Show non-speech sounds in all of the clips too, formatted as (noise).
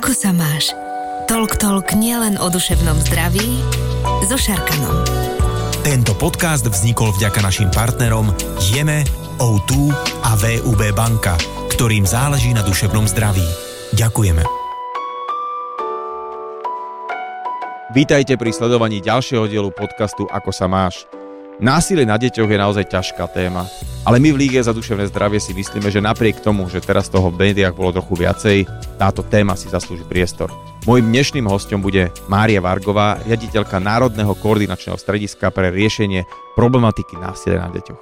Ako sa máš? Tolk Tolk nielen o duševnom zdraví, so Šarkanom. Tento podcast vznikol vďaka našim partnerom Jeme, O2 a VUB banka, ktorým záleží na duševnom zdraví. Ďakujeme. Vítajte pri sledovaní ďalšieho dielu podcastu Ako sa máš. Násilie na deťoch je naozaj ťažká téma, ale my v Líge za duševné zdravie si myslíme, že napriek tomu, že teraz toho v médiách bolo trochu viacej, táto téma si zaslúži priestor. Mojím dnešným hostom bude Mária Vargová, riaditeľka Národného koordinačného strediska pre riešenie problematiky násilia na deťoch.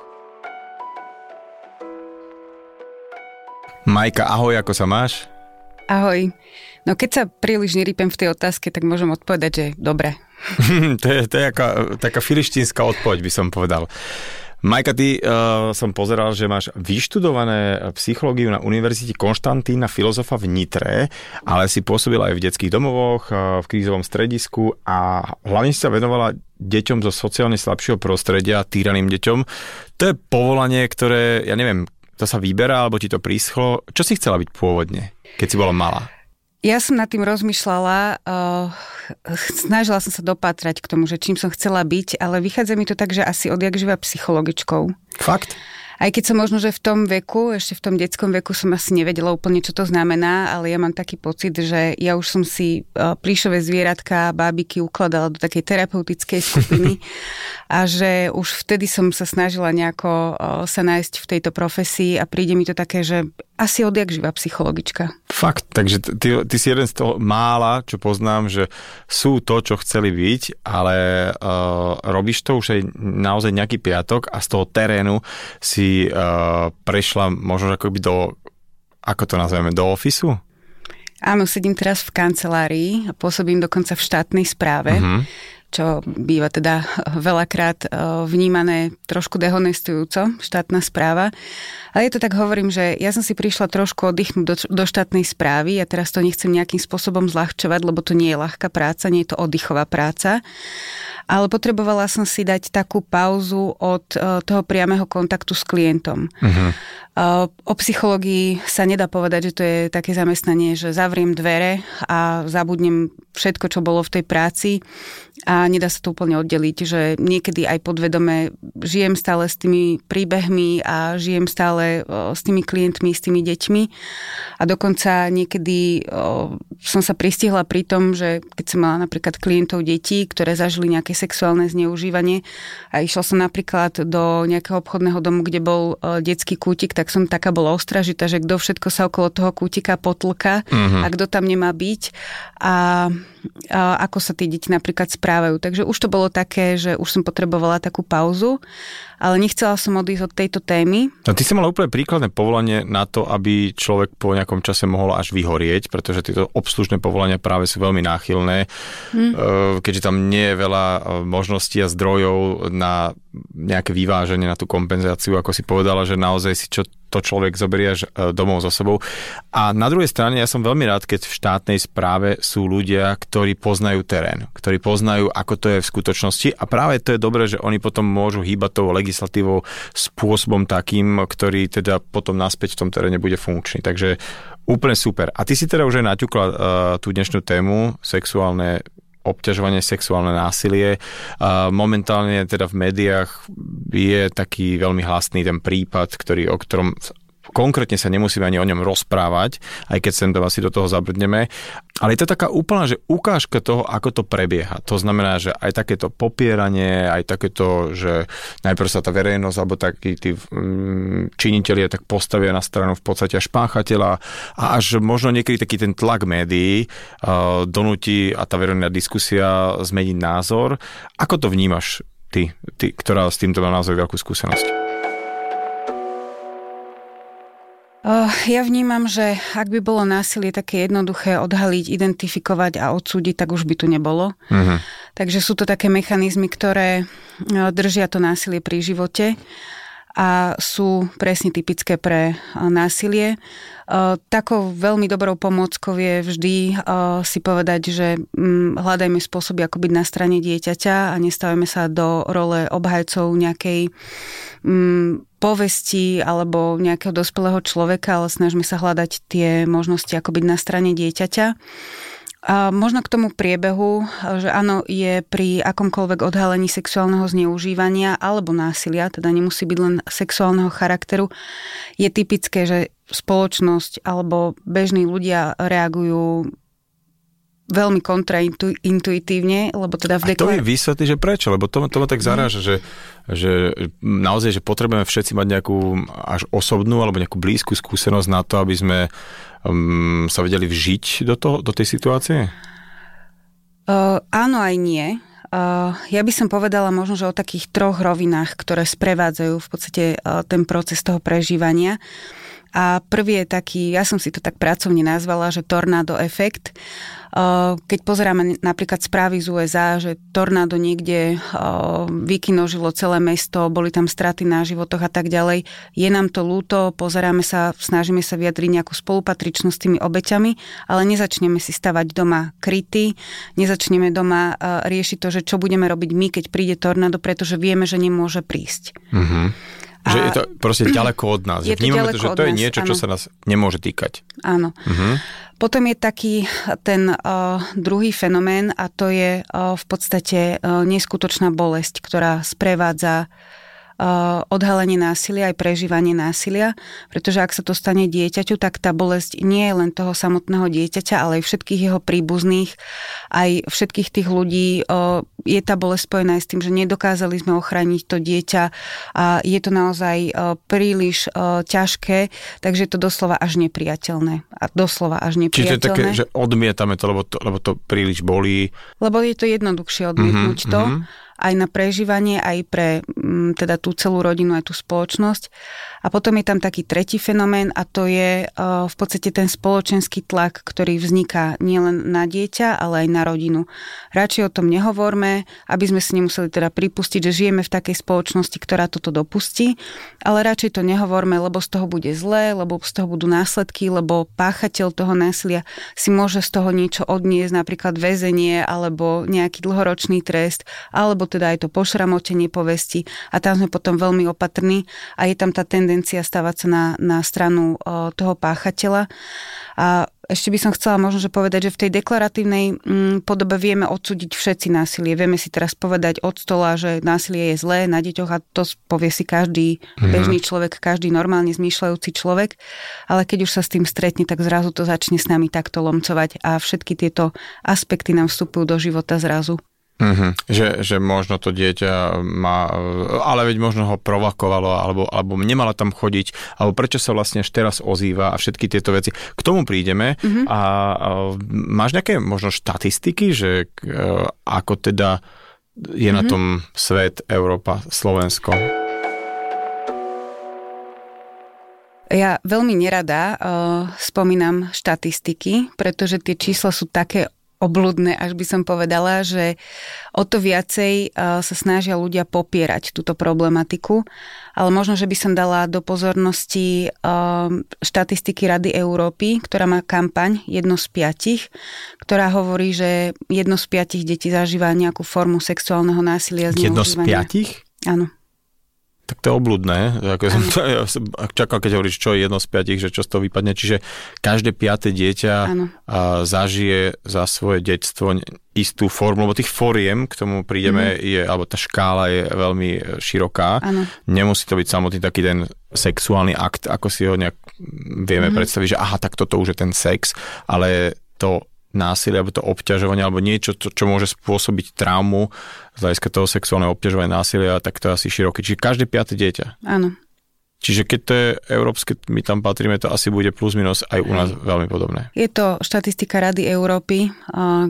Majka, ahoj, ako sa máš? Ahoj. No keď sa príliš nerípem v tej otázke, tak môžem odpovedať, že dobre. (laughs) to je, to je aká, taká filištínska odpoveď, by som povedal. Majka, ty uh, som pozeral, že máš vyštudované psychológiu na Univerzite Konštantína filozofa v Nitre, ale si pôsobila aj v detských domovoch, uh, v krízovom stredisku a hlavne si sa venovala deťom zo sociálne slabšieho prostredia, týraným deťom. To je povolanie, ktoré, ja neviem, to sa vyberá, alebo ti to príschlo. Čo si chcela byť pôvodne, keď si bola malá? Ja som nad tým rozmýšľala, uh, snažila som sa dopátrať k tomu, že čím som chcela byť, ale vychádza mi to tak, že asi odjak živa psychologičkou. Fakt? Aj keď som možno, že v tom veku, ešte v tom detskom veku som asi nevedela úplne, čo to znamená, ale ja mám taký pocit, že ja už som si uh, plíšové zvieratka, bábiky ukladala do takej terapeutickej skupiny (laughs) a že už vtedy som sa snažila nejako uh, sa nájsť v tejto profesii a príde mi to také, že asi odjak živa psychologička. Fakt, takže ty, ty si jeden z toho mála, čo poznám, že sú to, čo chceli byť, ale uh, robíš to už aj naozaj nejaký piatok a z toho terénu si uh, prešla možno akoby do, ako to nazveme, do ofisu? Áno, sedím teraz v kancelárii a pôsobím dokonca v štátnej správe. Uh-huh čo býva teda veľakrát eh, vnímané trošku dehonestujúco, štátna správa. Ale je to tak, hovorím, že ja som si prišla trošku oddychnúť do, do štátnej správy a teraz to nechcem nejakým spôsobom zľahčovať, lebo to nie je ľahká práca, nie je to oddychová práca. Ale potrebovala som si dať takú pauzu od uh, toho priamého kontaktu s klientom. Uh-huh. Uh, o psychológii sa nedá povedať, že to je také zamestnanie, že zavriem dvere a zabudnem všetko, čo bolo v tej práci a nedá sa to úplne oddeliť, že niekedy aj podvedome žijem stále s tými príbehmi a žijem stále s tými klientmi, s tými deťmi a dokonca niekedy som sa pristihla pri tom, že keď som mala napríklad klientov detí, ktoré zažili nejaké sexuálne zneužívanie a išla som napríklad do nejakého obchodného domu, kde bol detský kútik, tak som taká bola ostražitá, že kto všetko sa okolo toho kútika potlka uh-huh. a kto tam nemá byť a ako sa tie deti napríklad správajú. Takže už to bolo také, že už som potrebovala takú pauzu, ale nechcela som odísť od tejto témy. No ty si mala úplne príkladné povolanie na to, aby človek po nejakom čase mohol až vyhorieť, pretože tieto obslužné povolania práve sú veľmi náchylné, hm. keďže tam nie je veľa e, možností a zdrojov na nejaké vyváženie, na tú kompenzáciu, ako si povedala, že naozaj si čo to človek zoberie až e, domov so sebou. A na druhej strane ja som veľmi rád, keď v štátnej správe sú ľudia, ktorí poznajú terén, ktorí poznajú, ako to je v skutočnosti a práve to je dobré, že oni potom môžu hýbať tou legislatívou spôsobom takým, ktorý teda potom naspäť v tom teréne bude funkčný. Takže úplne super. A ty si teda už aj naťukla uh, tú dnešnú tému, sexuálne obťažovanie, sexuálne násilie. Momentálne teda v médiách je taký veľmi hlasný ten prípad, ktorý, o ktorom konkrétne sa nemusíme ani o ňom rozprávať, aj keď sem to asi do toho zabrdneme. Ale je to taká úplná, že ukážka toho, ako to prebieha. To znamená, že aj takéto popieranie, aj takéto, že najprv sa tá verejnosť alebo takí tí mm, činitelia tak postavia na stranu v podstate až páchateľa a až možno niekedy taký ten tlak médií uh, donúti a tá verejná diskusia zmeniť názor. Ako to vnímaš ty, ty ktorá s týmto má naozaj veľkú skúsenosť? Ja vnímam, že ak by bolo násilie také jednoduché odhaliť, identifikovať a odsúdiť, tak už by tu nebolo. Uh-huh. Takže sú to také mechanizmy, ktoré držia to násilie pri živote. A sú presne typické pre násilie. Takou veľmi dobrou pomockou je vždy si povedať, že mm, hľadajme spôsoby, ako byť na strane dieťaťa a nestavíme sa do role obhajcov nejakej mm, povesti alebo nejakého dospelého človeka, ale snažíme sa hľadať tie možnosti, ako byť na strane dieťaťa. A možno k tomu priebehu, že áno, je pri akomkoľvek odhalení sexuálneho zneužívania alebo násilia, teda nemusí byť len sexuálneho charakteru, je typické, že spoločnosť alebo bežní ľudia reagujú veľmi kontraintuitívne, lebo teda v deklar... A to mi vysvetlí, že prečo, lebo to, to ma tak zaráža, mm. že, že naozaj, že potrebujeme všetci mať nejakú až osobnú alebo nejakú blízku skúsenosť na to, aby sme um, sa vedeli vžiť do, toho, do tej situácie? Uh, áno aj nie. Uh, ja by som povedala možno, že o takých troch rovinách, ktoré sprevádzajú v podstate uh, ten proces toho prežívania. A prvý je taký, ja som si to tak pracovne nazvala, že tornado efekt. Keď pozeráme napríklad správy z USA, že tornádo niekde vykinožilo celé mesto, boli tam straty na životoch a tak ďalej, je nám to ľúto, pozeráme sa, snažíme sa vyjadriť nejakú spolupatričnosť s tými obeťami, ale nezačneme si stavať doma kryty, nezačneme doma riešiť to, že čo budeme robiť my, keď príde tornádo, pretože vieme, že nemôže prísť. Mm-hmm. A že je to proste ďaleko od nás. Je vnímame to, že to je niečo, áno. čo sa nás nemôže týkať. Áno. Uh-huh. Potom je taký ten uh, druhý fenomén a to je uh, v podstate uh, neskutočná bolesť, ktorá sprevádza uh, Eh, odhalenie násilia aj prežívanie násilia, pretože ak sa to stane dieťaťu, tak tá bolesť nie je len toho samotného dieťaťa, ale aj všetkých jeho príbuzných, aj všetkých tých ľudí. Eh, je tá bolesť spojená aj s tým, že nedokázali sme ochrániť to dieťa a je to naozaj eh, príliš ťažké, takže je to doslova až nepriateľné. A doslova až nepriateľné. Čiže to je také, že odmietame to, lebo to, lebo to príliš bolí. Lebo je to jednoduchšie odmietnúť mm-hmm, to. Mm-hmm aj na prežívanie, aj pre mm, teda tú celú rodinu, aj tú spoločnosť. A potom je tam taký tretí fenomén a to je uh, v podstate ten spoločenský tlak, ktorý vzniká nielen na dieťa, ale aj na rodinu. Radšej o tom nehovorme, aby sme si nemuseli teda pripustiť, že žijeme v takej spoločnosti, ktorá toto dopustí, ale radšej to nehovorme, lebo z toho bude zlé, lebo z toho budú následky, lebo páchateľ toho násilia si môže z toho niečo odniesť, napríklad väzenie alebo nejaký dlhoročný trest, alebo teda aj to pošramotenie povesti a tam sme potom veľmi opatrní a je tam tá tendencia stavať sa na, na stranu o, toho páchateľa. A ešte by som chcela možno že povedať, že v tej deklaratívnej mm, podobe vieme odsúdiť všetci násilie. Vieme si teraz povedať od stola, že násilie je zlé na deťoch a to povie si každý mm-hmm. bežný človek, každý normálne zmýšľajúci človek. Ale keď už sa s tým stretne, tak zrazu to začne s nami takto lomcovať a všetky tieto aspekty nám vstupujú do života zrazu. Mm-hmm. Že, že možno to dieťa má, ale veď možno ho provokovalo, alebo, alebo nemala tam chodiť, alebo prečo sa vlastne až teraz ozýva a všetky tieto veci. K tomu prídeme mm-hmm. a, a máš nejaké možno štatistiky, že a, ako teda je mm-hmm. na tom svet, Európa, Slovensko? Ja veľmi nerada uh, spomínam štatistiky, pretože tie čísla sú také obludné, až by som povedala, že o to viacej sa snažia ľudia popierať túto problematiku, ale možno, že by som dala do pozornosti štatistiky Rady Európy, ktorá má kampaň jedno z piatich, ktorá hovorí, že jedno z piatich detí zažíva nejakú formu sexuálneho násilia. Jedno z piatich? Áno. Tak to je obludné. Ako som, to, ja som čakal, keď hovoríš, čo je jedno z piatich, že čo z toho vypadne. Čiže každé piaté dieťa a, zažije za svoje detstvo istú formu, lebo tých fóriem, k tomu prídeme, mm. je, alebo tá škála je veľmi e, široká. Ano. Nemusí to byť samotný taký ten sexuálny akt, ako si ho nejak vieme mm. predstaviť, že aha, tak toto už je ten sex, ale to násilie, alebo to obťažovanie, alebo niečo, čo, čo môže spôsobiť traumu z hľadiska toho sexuálneho obťažovania násilia, tak to je asi široké. Čiže každé piaté dieťa. Áno. Čiže keď to je európske, my tam patríme, to asi bude plus minus aj u nás veľmi podobné. Je to štatistika Rady Európy,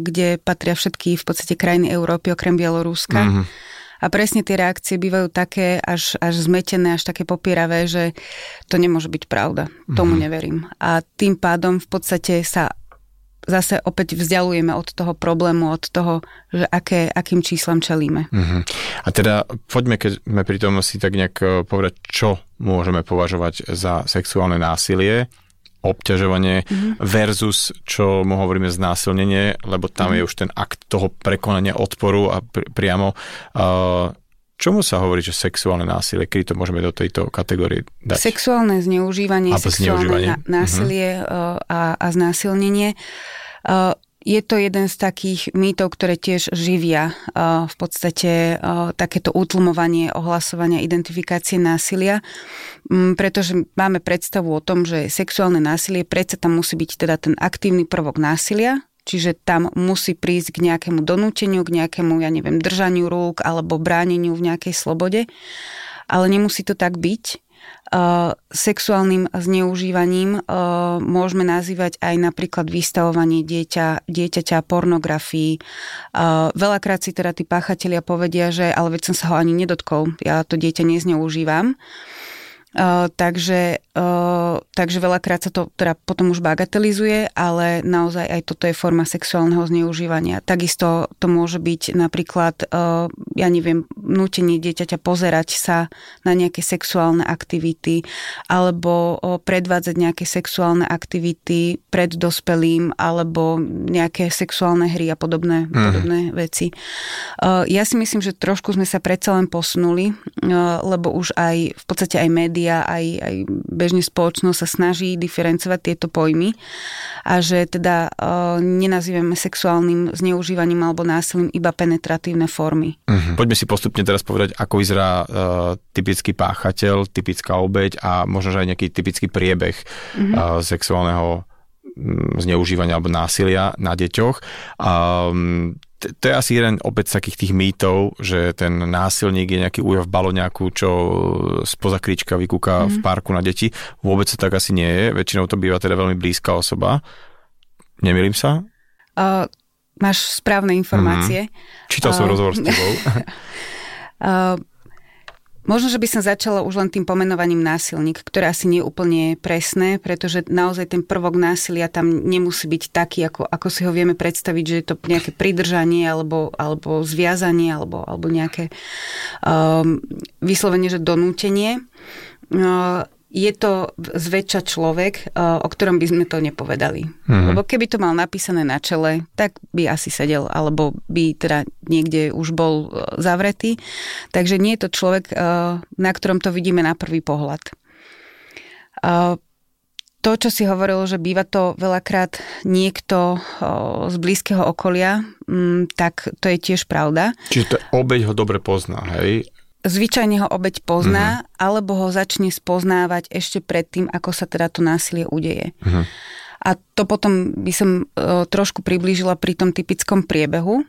kde patria všetky v podstate krajiny Európy okrem Bieloruska. Mm-hmm. A presne tie reakcie bývajú také až, až zmetené, až také popieravé, že to nemôže byť pravda. Tomu mm-hmm. neverím. A tým pádom v podstate sa zase opäť vzdialujeme od toho problému, od toho, že aké, akým číslam čelíme. Uh-huh. A teda poďme, keď sme pri tom si tak nejak eh, povedať, čo môžeme považovať za sexuálne násilie, obťažovanie mm-hmm. versus, čo mu hovoríme znásilnenie, lebo tam mm-hmm. je už ten akt toho prekonania odporu a pr- priamo uh, Čomu sa hovorí, že sexuálne násilie? Kedy to môžeme do tejto kategórie dať? Sexuálne zneužívanie, Alebo sexuálne zneužívanie. násilie uh-huh. a, a znásilnenie. Uh, je to jeden z takých mýtov, ktoré tiež živia uh, v podstate takéto utlmovanie, ohlasovania, identifikácie násilia, um, pretože máme predstavu o tom, že sexuálne násilie predsa tam musí byť teda ten aktívny prvok násilia, čiže tam musí prísť k nejakému donúteniu, k nejakému, ja neviem, držaniu rúk alebo bráneniu v nejakej slobode, ale nemusí to tak byť. Uh, sexuálnym zneužívaním uh, môžeme nazývať aj napríklad vystavovanie dieťa, dieťaťa pornografii. Uh, veľakrát si teda tí páchatelia povedia, že ale veď som sa ho ani nedotkol, ja to dieťa nezneužívam. Takže, takže veľakrát sa to teda potom už bagatelizuje, ale naozaj aj toto je forma sexuálneho zneužívania. Takisto to môže byť napríklad, uh, ja neviem, nutenie dieťaťa pozerať sa na nejaké sexuálne aktivity alebo uh, predvádzať nejaké sexuálne aktivity pred dospelým alebo nejaké sexuálne hry a podobné, mm. podobné veci. Uh, ja si myslím, že trošku sme sa predsa len posunuli, lebo už aj v podstate aj média, aj, aj bežne spoločnosť sa snaží diferencovať tieto pojmy a že teda uh, nenazývame sexuálnym zneužívaním alebo násilím iba penetratívne formy. Uh-huh. Poďme si postupne teraz povedať, ako vyzerá uh, typický páchateľ, typická obeď a možno aj nejaký typický priebeh uh-huh. uh, sexuálneho mm, zneužívania alebo násilia na deťoch. Um, to je asi jeden opäť z takých tých mýtov, že ten násilník je nejaký újav v baloňaku, čo spoza krička vykúka mm. v mhm. parku na deti. Vôbec to tak asi nie je. Väčšinou to býva teda veľmi blízka osoba. Nemýlim sa? Uh, máš správne informácie. Mm. Čítal som uh, rozhovor s tebou. (laughs) (laughs) uh, Možno, že by som začala už len tým pomenovaním násilník, ktoré asi nie je úplne presné, pretože naozaj ten prvok násilia tam nemusí byť taký, ako, ako si ho vieme predstaviť, že je to nejaké pridržanie alebo, alebo zviazanie alebo, alebo nejaké um, vyslovene, že donútenie. Uh, je to zväčša človek, e, o ktorom by sme to nepovedali. Mm-hmm. Lebo keby to mal napísané na čele, tak by asi sedel, alebo by teda niekde už bol e, zavretý. Takže nie je to človek, e, na ktorom to vidíme na prvý pohľad. To, čo si hovoril, že býva to veľakrát niekto z blízkeho okolia, mm, tak to je tiež pravda. Čiže to obeď ho dobre pozná, hej? Zvyčajne ho obeď pozná, uh-huh. alebo ho začne spoznávať ešte predtým, ako sa teda to násilie udeje. Uh-huh. A to potom by som uh, trošku priblížila pri tom typickom priebehu,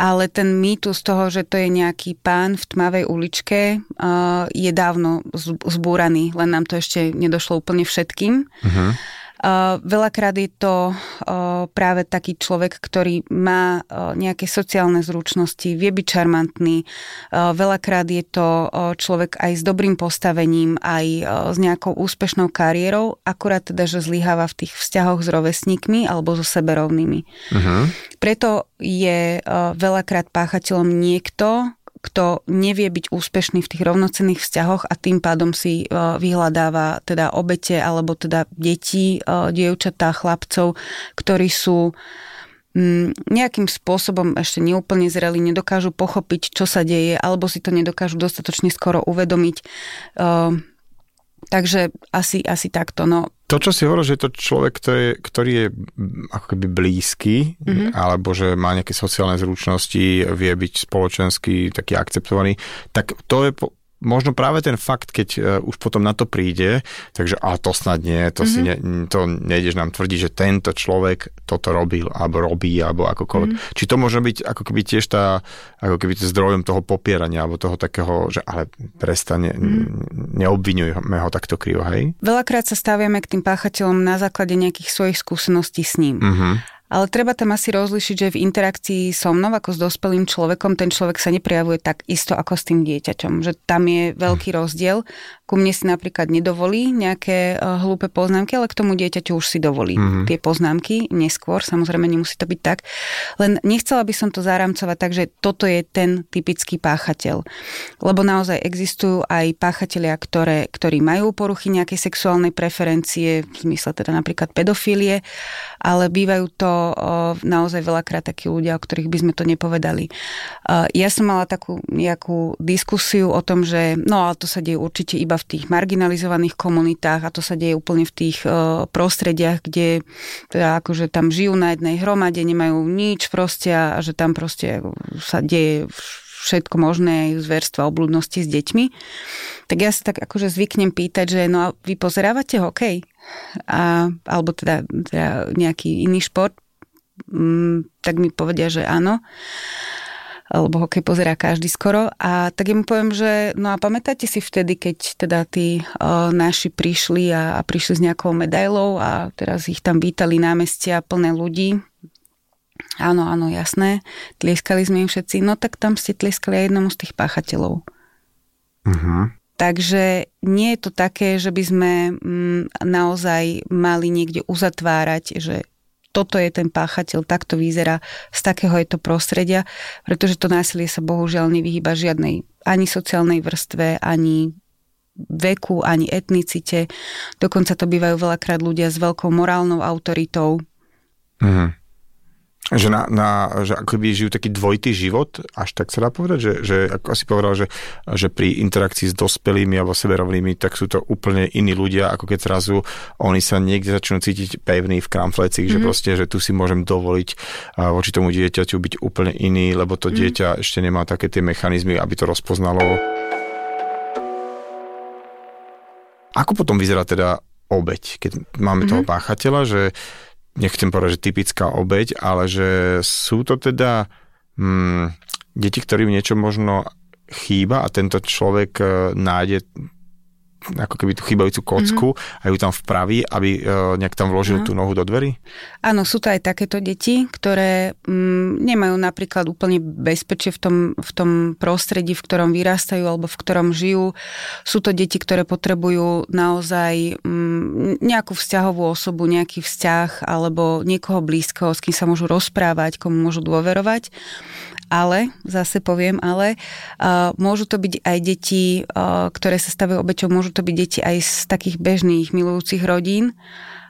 ale ten mýtus toho, že to je nejaký pán v tmavej uličke, uh, je dávno zbúraný, len nám to ešte nedošlo úplne všetkým. Uh-huh. Uh, veľakrát je to uh, práve taký človek, ktorý má uh, nejaké sociálne zručnosti, vie byť čarmantný. Veľakrát je to človek aj s dobrým postavením, aj s nejakou úspešnou kariérou, akurát teda, že zlyháva v tých vzťahoch s rovesníkmi alebo so seberovnými. Uh-huh. Preto je veľakrát páchateľom niekto, kto nevie byť úspešný v tých rovnocenných vzťahoch a tým pádom si e, vyhľadáva teda obete alebo teda deti, e, dievčatá, chlapcov, ktorí sú mm, nejakým spôsobom ešte neúplne zreli, nedokážu pochopiť, čo sa deje, alebo si to nedokážu dostatočne skoro uvedomiť. Takže asi, asi takto. No, to, čo si hovoril, že je to človek, ktorý je, ktorý je ako keby blízky, mm-hmm. alebo že má nejaké sociálne zručnosti, vie byť spoločensky taký akceptovaný, tak to je možno práve ten fakt, keď uh, už potom na to príde, takže a to snad nie, to, mm-hmm. si mhm. ne, to nejdeš nám tvrdiť, že tento človek toto robil, alebo robí, alebo akokoľvek. Mm-hmm. Či to môže byť ako keby tiež tá, ako keby zdrojom toho popierania, alebo toho takého, že ale prestane, mm-hmm. neobvinujeme ho takto krivo, hej? Veľakrát sa staviame k tým páchateľom na základe nejakých svojich skúseností s ním. Mm-hmm Ale treba tam asi rozlišiť, že v interakcii so mnou ako s dospelým človekom ten človek sa neprejavuje tak isto ako s tým dieťaťom. Že tam je veľký rozdiel. Ku mne si napríklad nedovolí nejaké uh, hlúpe poznámky, ale k tomu dieťaťu už si dovolí mm-hmm. tie poznámky neskôr. Samozrejme nemusí to byť tak. Len nechcela by som to zaramcovať tak, že toto je ten typický páchateľ. Lebo naozaj existujú aj páchatelia, ktoré, ktorí majú poruchy nejakej sexuálnej preferencie, v zmysle teda napríklad pedofílie, ale bývajú to naozaj veľakrát takí ľudia, o ktorých by sme to nepovedali. Ja som mala takú nejakú diskusiu o tom, že no ale to sa deje určite iba v tých marginalizovaných komunitách a to sa deje úplne v tých prostrediach, kde teda akože tam žijú na jednej hromade, nemajú nič proste a že tam proste sa deje všetko možné, zverstva, obludnosti s deťmi, tak ja sa tak akože zvyknem pýtať, že no a vy pozerávate hokej? A, alebo teda, teda nejaký iný šport? Mm, tak mi povedia, že áno lebo hokej pozerá každý skoro. A tak im poviem, že no a pamätáte si vtedy, keď teda tí o, naši prišli a, a prišli s nejakou medailou a teraz ich tam vítali námestia plné ľudí. Áno, áno, jasné. Tlieskali sme im všetci. No tak tam ste tlieskali aj jednomu z tých páchateľov. Uh-huh. Takže nie je to také, že by sme mm, naozaj mali niekde uzatvárať, že toto je ten páchateľ, takto vyzerá, z takého je to prostredia, pretože to násilie sa bohužiaľ nevyhýba žiadnej ani sociálnej vrstve, ani veku, ani etnicite. Dokonca to bývajú veľakrát ľudia s veľkou morálnou autoritou. Mhm. Že, na, na, že akoby žijú taký dvojitý život, až tak sa dá povedať, že, že ako si povedal, že, že pri interakcii s dospelými alebo seberovnými, tak sú to úplne iní ľudia, ako keď zrazu oni sa niekde začnú cítiť pevný v kramflecích, mm-hmm. že mhm. proste, že tu si môžem dovoliť voči tomu dieťaťu byť úplne iný, lebo to mm-hmm. dieťa ešte nemá také tie mechanizmy, aby to rozpoznalo. Ako potom vyzerá teda obeď, keď máme mm-hmm. toho mhm. páchateľa, že nechcem povedať, že typická obeď, ale že sú to teda hmm, deti, ktorým niečo možno chýba a tento človek e, nájde ako keby tú chýbajúcu kocku mm-hmm. a ju tam vpraví, aby uh, nejak tam vložil no. tú nohu do dverí? Áno, sú to aj takéto deti, ktoré mm, nemajú napríklad úplne bezpečie v tom, v tom prostredí, v ktorom vyrastajú alebo v ktorom žijú. Sú to deti, ktoré potrebujú naozaj mm, nejakú vzťahovú osobu, nejaký vzťah alebo niekoho blízkoho, s kým sa môžu rozprávať, komu môžu dôverovať ale, zase poviem ale, uh, môžu to byť aj deti, uh, ktoré sa stavajú obeťou, môžu to byť deti aj z takých bežných milujúcich rodín,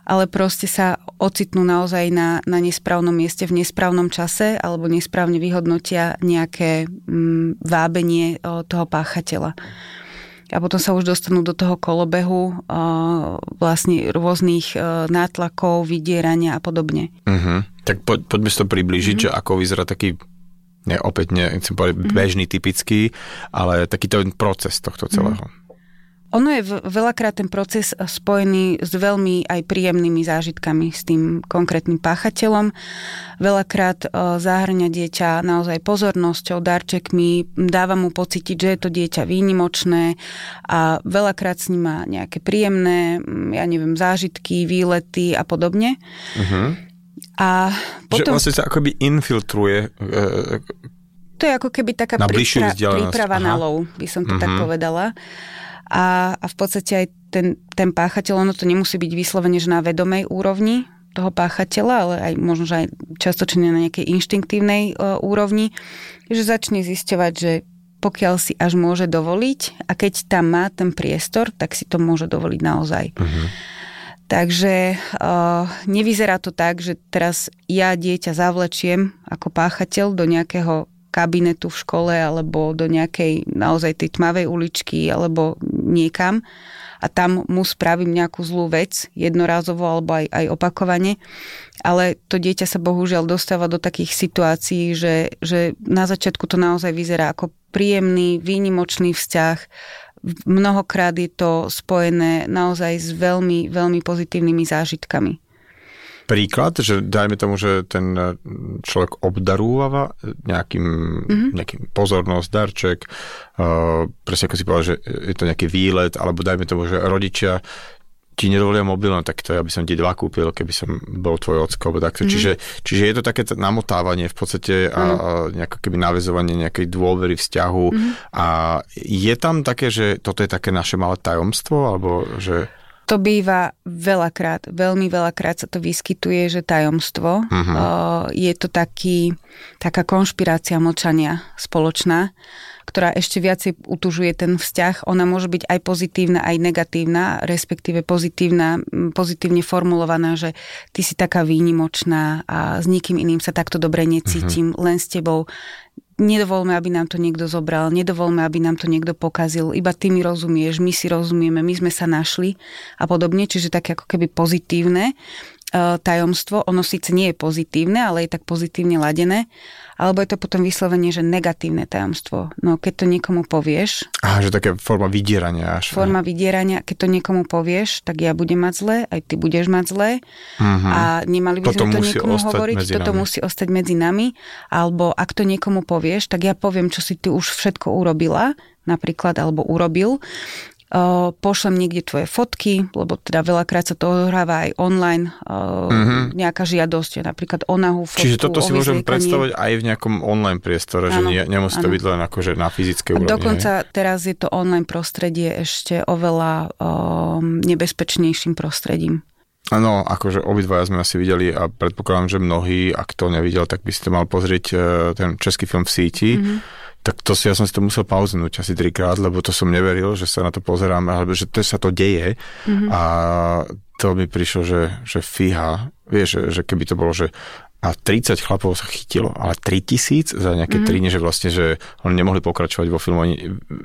ale proste sa ocitnú naozaj na, na nesprávnom mieste v nesprávnom čase alebo nesprávne vyhodnotia nejaké mm, vábenie uh, toho páchateľa a potom sa už dostanú do toho kolobehu uh, vlastne rôznych uh, nátlakov, vydierania a podobne. Uh-huh. Tak po, poďme si to približiť, uh-huh. že ako vyzerá taký ne, opäť nechcem povedať mm-hmm. bežný, typický, ale taký ten proces tohto celého. Ono je veľakrát ten proces spojený s veľmi aj príjemnými zážitkami s tým konkrétnym páchateľom. Veľakrát e, zahrňa dieťa naozaj pozornosťou, darčekmi, dáva mu pocítiť, že je to dieťa výnimočné a veľakrát s ním má nejaké príjemné, ja neviem, zážitky, výlety a podobne. Uh-huh. A potom... Že vlastne sa akoby infiltruje e, to je ako keby taká na prípra- príprava Aha. na lov, by som to mm-hmm. tak mhm. povedala. A, a v podstate aj ten, ten páchateľ, ono to nemusí byť vyslovene, že na vedomej úrovni toho páchateľa, ale aj možno, že aj častočne na nejakej inštinktívnej uh, úrovni, že začne zisťovať, že pokiaľ si až môže dovoliť a keď tam má ten priestor, tak si to môže dovoliť naozaj. Mm-hmm. Takže uh, nevyzerá to tak, že teraz ja dieťa zavlečiem ako páchateľ do nejakého kabinetu v škole alebo do nejakej naozaj tej tmavej uličky alebo niekam a tam mu spravím nejakú zlú vec, jednorázovo alebo aj, aj opakovane. Ale to dieťa sa bohužiaľ dostáva do takých situácií, že, že na začiatku to naozaj vyzerá ako príjemný, výnimočný vzťah, mnohokrát je to spojené naozaj s veľmi, veľmi pozitívnymi zážitkami. Príklad, že dajme tomu, že ten e, človek obdarúva nejakým, mm-hmm. nejakým pozornosť, darček, uh, presne ako si povedal, že je to nejaký výlet, alebo dajme tomu, že rodičia ti nedovolia mobil, no tak to ja by som ti dva kúpil, keby som bol tvoj ocko, alebo takto. Mm-hmm. Čiže, čiže je to také namotávanie v podstate a, a nejaké keby navezovanie nejakej dôvery vzťahu mm-hmm. a je tam také, že toto je také naše malé tajomstvo, alebo že... To býva veľakrát, veľmi veľakrát sa to vyskytuje, že tajomstvo. Uh-huh. Je to taký, taká konšpirácia mlčania spoločná, ktorá ešte viacej utužuje ten vzťah. Ona môže byť aj pozitívna, aj negatívna, respektíve pozitívna, pozitívne formulovaná, že ty si taká výnimočná a s nikým iným sa takto dobre necítim, uh-huh. len s tebou nedovolme, aby nám to niekto zobral, nedovolme, aby nám to niekto pokazil, iba ty mi rozumieš, my si rozumieme, my sme sa našli a podobne, čiže také ako keby pozitívne tajomstvo, ono síce nie je pozitívne, ale je tak pozitívne ladené alebo je to potom vyslovene, že negatívne tajomstvo. No keď to niekomu povieš... Aha, že také forma vydierania až. Forma vydierania, keď to niekomu povieš, tak ja budem mať zle, aj ty budeš mať zle uh-huh. a nemali by toto sme to niekomu hovoriť, toto nami. musí ostať medzi nami, alebo ak to niekomu povieš, tak ja poviem, čo si ty už všetko urobila, napríklad, alebo urobil pošlem niekde tvoje fotky, lebo teda veľakrát sa to ohráva aj online, uh-huh. nejaká žiadosť, napríklad o nahú fotku. Čiže toto si môžem predstavovať aj v nejakom online priestore, ano, že nie, nemusí to byť len akože na fyzickej úrovni. Dokonca teraz je to online prostredie ešte oveľa um, nebezpečnejším prostredím. Áno, akože obidvaja sme asi videli a predpokladám, že mnohí, ak to nevidel, tak by si to mal pozrieť ten český film v síti. Mm-hmm tak to si, ja som si to musel pauznúť asi trikrát, lebo to som neveril, že sa na to pozerám, alebo že to sa to deje mm-hmm. a to mi prišlo, že, že fíha, vieš, že, že keby to bolo, že a 30 chlapov sa chytilo, ale 3000 za nejaké mm-hmm. tri, že vlastne, že oni nemohli pokračovať vo filmu.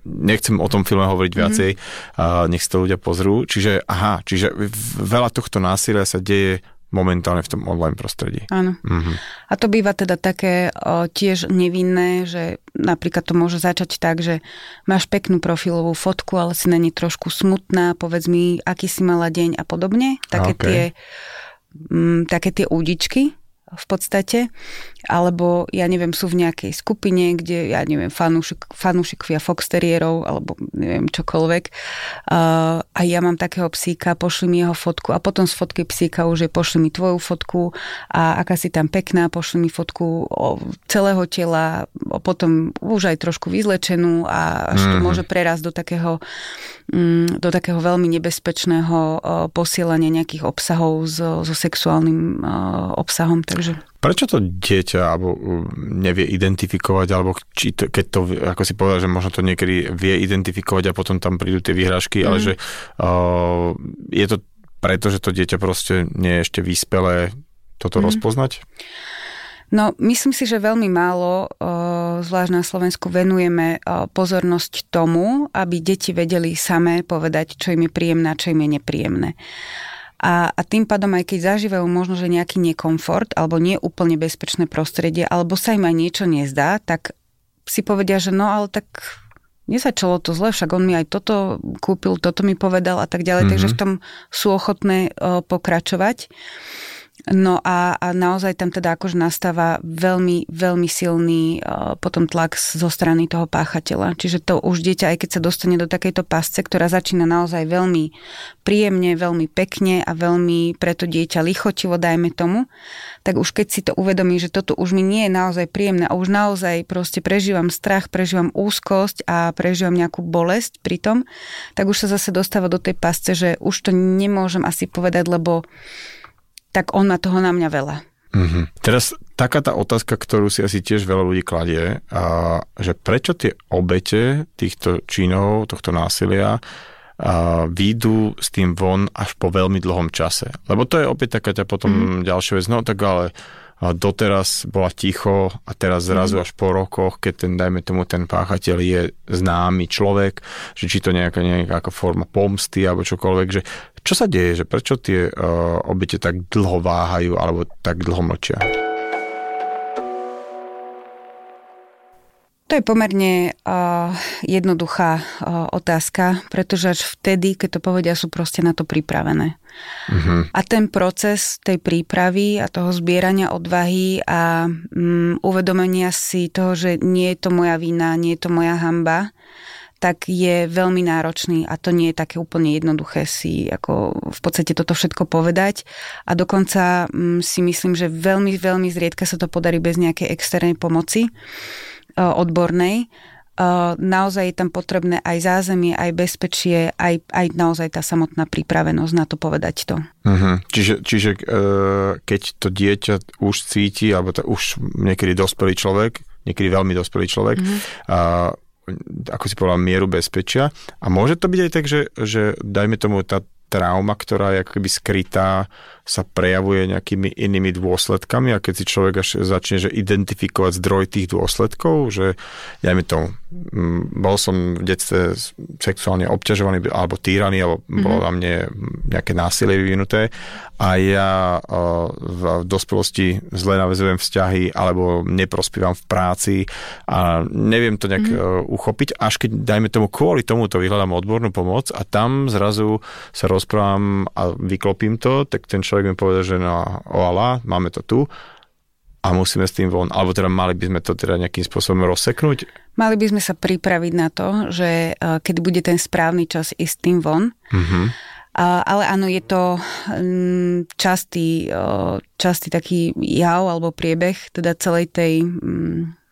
Nechcem o tom filme hovoriť mm-hmm. viacej, a nech si to ľudia pozrú. Čiže, aha, čiže veľa tohto násilia sa deje momentálne v tom online prostredí. Áno. Mm-hmm. A to býva teda také o, tiež nevinné, že napríklad to môže začať tak, že máš peknú profilovú fotku, ale si na nej trošku smutná, povedz mi, aký si mala deň a podobne. Také okay. tie m, mm, také tie údičky, v podstate, alebo ja neviem, sú v nejakej skupine, kde ja neviem, fanúšik, fanúšikovia foxterierov, alebo neviem, čokoľvek uh, a ja mám takého psíka, pošli mi jeho fotku a potom z fotky psíka už je pošli mi tvoju fotku a aká si tam pekná, pošli mi fotku o celého tela, a potom už aj trošku vyzlečenú a až to mm. môže prerásť do takého um, do takého veľmi nebezpečného uh, posielania nejakých obsahov so, so sexuálnym uh, obsahom. Takže... Prečo to dieťa alebo nevie identifikovať, alebo či to, keď to, ako si povedal, že možno to niekedy vie identifikovať a potom tam prídu tie vyhrážky, mm. ale mhm. že uh, je to preto, že to dieťa proste nie je ešte vyspelé toto mm. rozpoznať? No, myslím si, že veľmi málo, zvlášť na Slovensku, venujeme pozornosť tomu, aby deti vedeli samé povedať, čo im je príjemné a čo im je nepríjemné. A, a tým pádom, aj keď zažívajú možno, že nejaký nekomfort alebo nie úplne bezpečné prostredie, alebo sa im aj niečo nezdá, tak si povedia, že no ale tak nezačalo to zle, však on mi aj toto kúpil, toto mi povedal a tak ďalej, mm-hmm. takže v tom sú ochotné o, pokračovať. No a, a naozaj tam teda akože nastáva veľmi, veľmi silný uh, potom tlak zo strany toho páchateľa. Čiže to už dieťa, aj keď sa dostane do takejto pasce, ktorá začína naozaj veľmi príjemne, veľmi pekne a veľmi pre to dieťa lichotivo, dajme tomu, tak už keď si to uvedomí, že toto už mi nie je naozaj príjemné a už naozaj proste prežívam strach, prežívam úzkosť a prežívam nejakú bolesť pri tom, tak už sa zase dostáva do tej pasce, že už to nemôžem asi povedať, lebo tak on má toho na mňa veľa. Mm-hmm. Teraz taká tá otázka, ktorú si asi tiež veľa ľudí kladie, a, že prečo tie obete týchto činov, tohto násilia a výjdu s tým von až po veľmi dlhom čase. Lebo to je opäť taká ťa potom mm. ďalšia vec, no tak ale doteraz bola ticho a teraz zrazu mhm. až po rokoch, keď ten, dajme tomu, ten páchateľ je známy človek, že či to nejaká, nejaká forma pomsty alebo čokoľvek, že čo sa deje, že prečo tie uh, obete tak dlho váhajú alebo tak dlho mlčia? To je pomerne uh, jednoduchá uh, otázka, pretože až vtedy, keď to povedia, sú proste na to pripravené. Uh-huh. A ten proces tej prípravy a toho zbierania odvahy a um, uvedomenia si toho, že nie je to moja vina, nie je to moja hamba, tak je veľmi náročný a to nie je také úplne jednoduché si ako v podstate toto všetko povedať a dokonca mm, si myslím, že veľmi, veľmi zriedka sa to podarí bez nejakej externej pomoci odbornej naozaj je tam potrebné aj zázemie, aj bezpečie, aj, aj naozaj tá samotná pripravenosť na to povedať to. Uh-huh. Čiže, čiže e, keď to dieťa už cíti, alebo to už niekedy dospelý človek, niekedy veľmi dospelý človek, uh-huh. a, ako si povedal, mieru bezpečia. A môže to byť aj tak, že, že dajme tomu tá trauma, ktorá je ako keby skrytá, sa prejavuje nejakými inými dôsledkami a keď si človek až začne že identifikovať zdroj tých dôsledkov, že mi to, bol som v detstve sexuálne obťažovaný alebo týraný, alebo mm-hmm. bolo na mne nejaké násilie vyvinuté a ja v dospelosti zle navezujem vzťahy alebo neprospívam v práci a neviem to nejak mm-hmm. uchopiť, až keď, dajme tomu, kvôli tomu to vyhľadám odbornú pomoc a tam zrazu sa rozprávam a vyklopím to, tak ten človek mi povedal, že no oala, máme to tu a musíme s tým von, alebo teda mali by sme to teda nejakým spôsobom rozseknúť? Mali by sme sa pripraviť na to, že e, keď bude ten správny čas ísť tým von, mm-hmm. ale áno, je to mm, častý, e, častý taký jav alebo priebeh teda celej tej mm,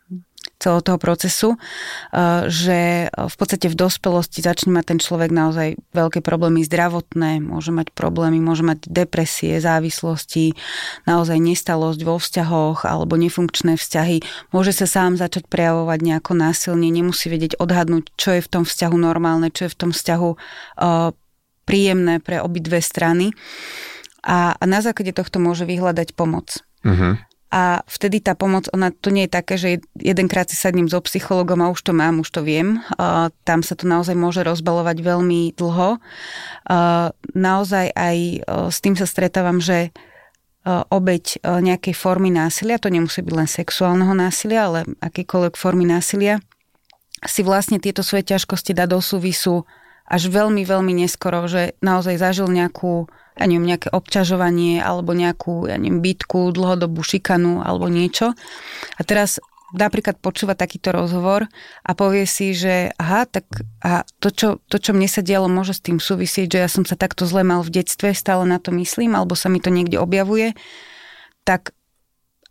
celého toho procesu, eh, že v podstate v dospelosti začne mať ten človek naozaj veľké problémy zdravotné, môže mať problémy, môže mať depresie, závislosti, naozaj nestalosť vo vzťahoch alebo nefunkčné vzťahy. Môže sa sám začať prejavovať nejako násilne, nemusí vedieť odhadnúť, čo je v tom vzťahu normálne, čo je v tom vzťahu eh, príjemné pre obidve strany. A na základe tohto môže vyhľadať pomoc. Uh-huh. A vtedy tá pomoc, ona to nie je také, že jedenkrát si sadnem so psychologom a už to mám, už to viem. Tam sa to naozaj môže rozbalovať veľmi dlho. Naozaj aj uh, s tým sa stretávam, že obeď nejakej formy násilia, to nemusí byť len sexuálneho násilia, ale akýkoľvek formy násilia, si vlastne tieto svoje ťažkosti dá do súvisu až veľmi, veľmi neskoro, že naozaj zažil nejakú ja neviem, nejaké obťažovanie alebo nejakú, ja neviem, bytku, dlhodobú šikanu alebo niečo. A teraz napríklad počúva takýto rozhovor a povie si, že aha, tak a to, čo, to, čo mne sa dialo, môže s tým súvisieť, že ja som sa takto zle mal v detstve, stále na to myslím, alebo sa mi to niekde objavuje, tak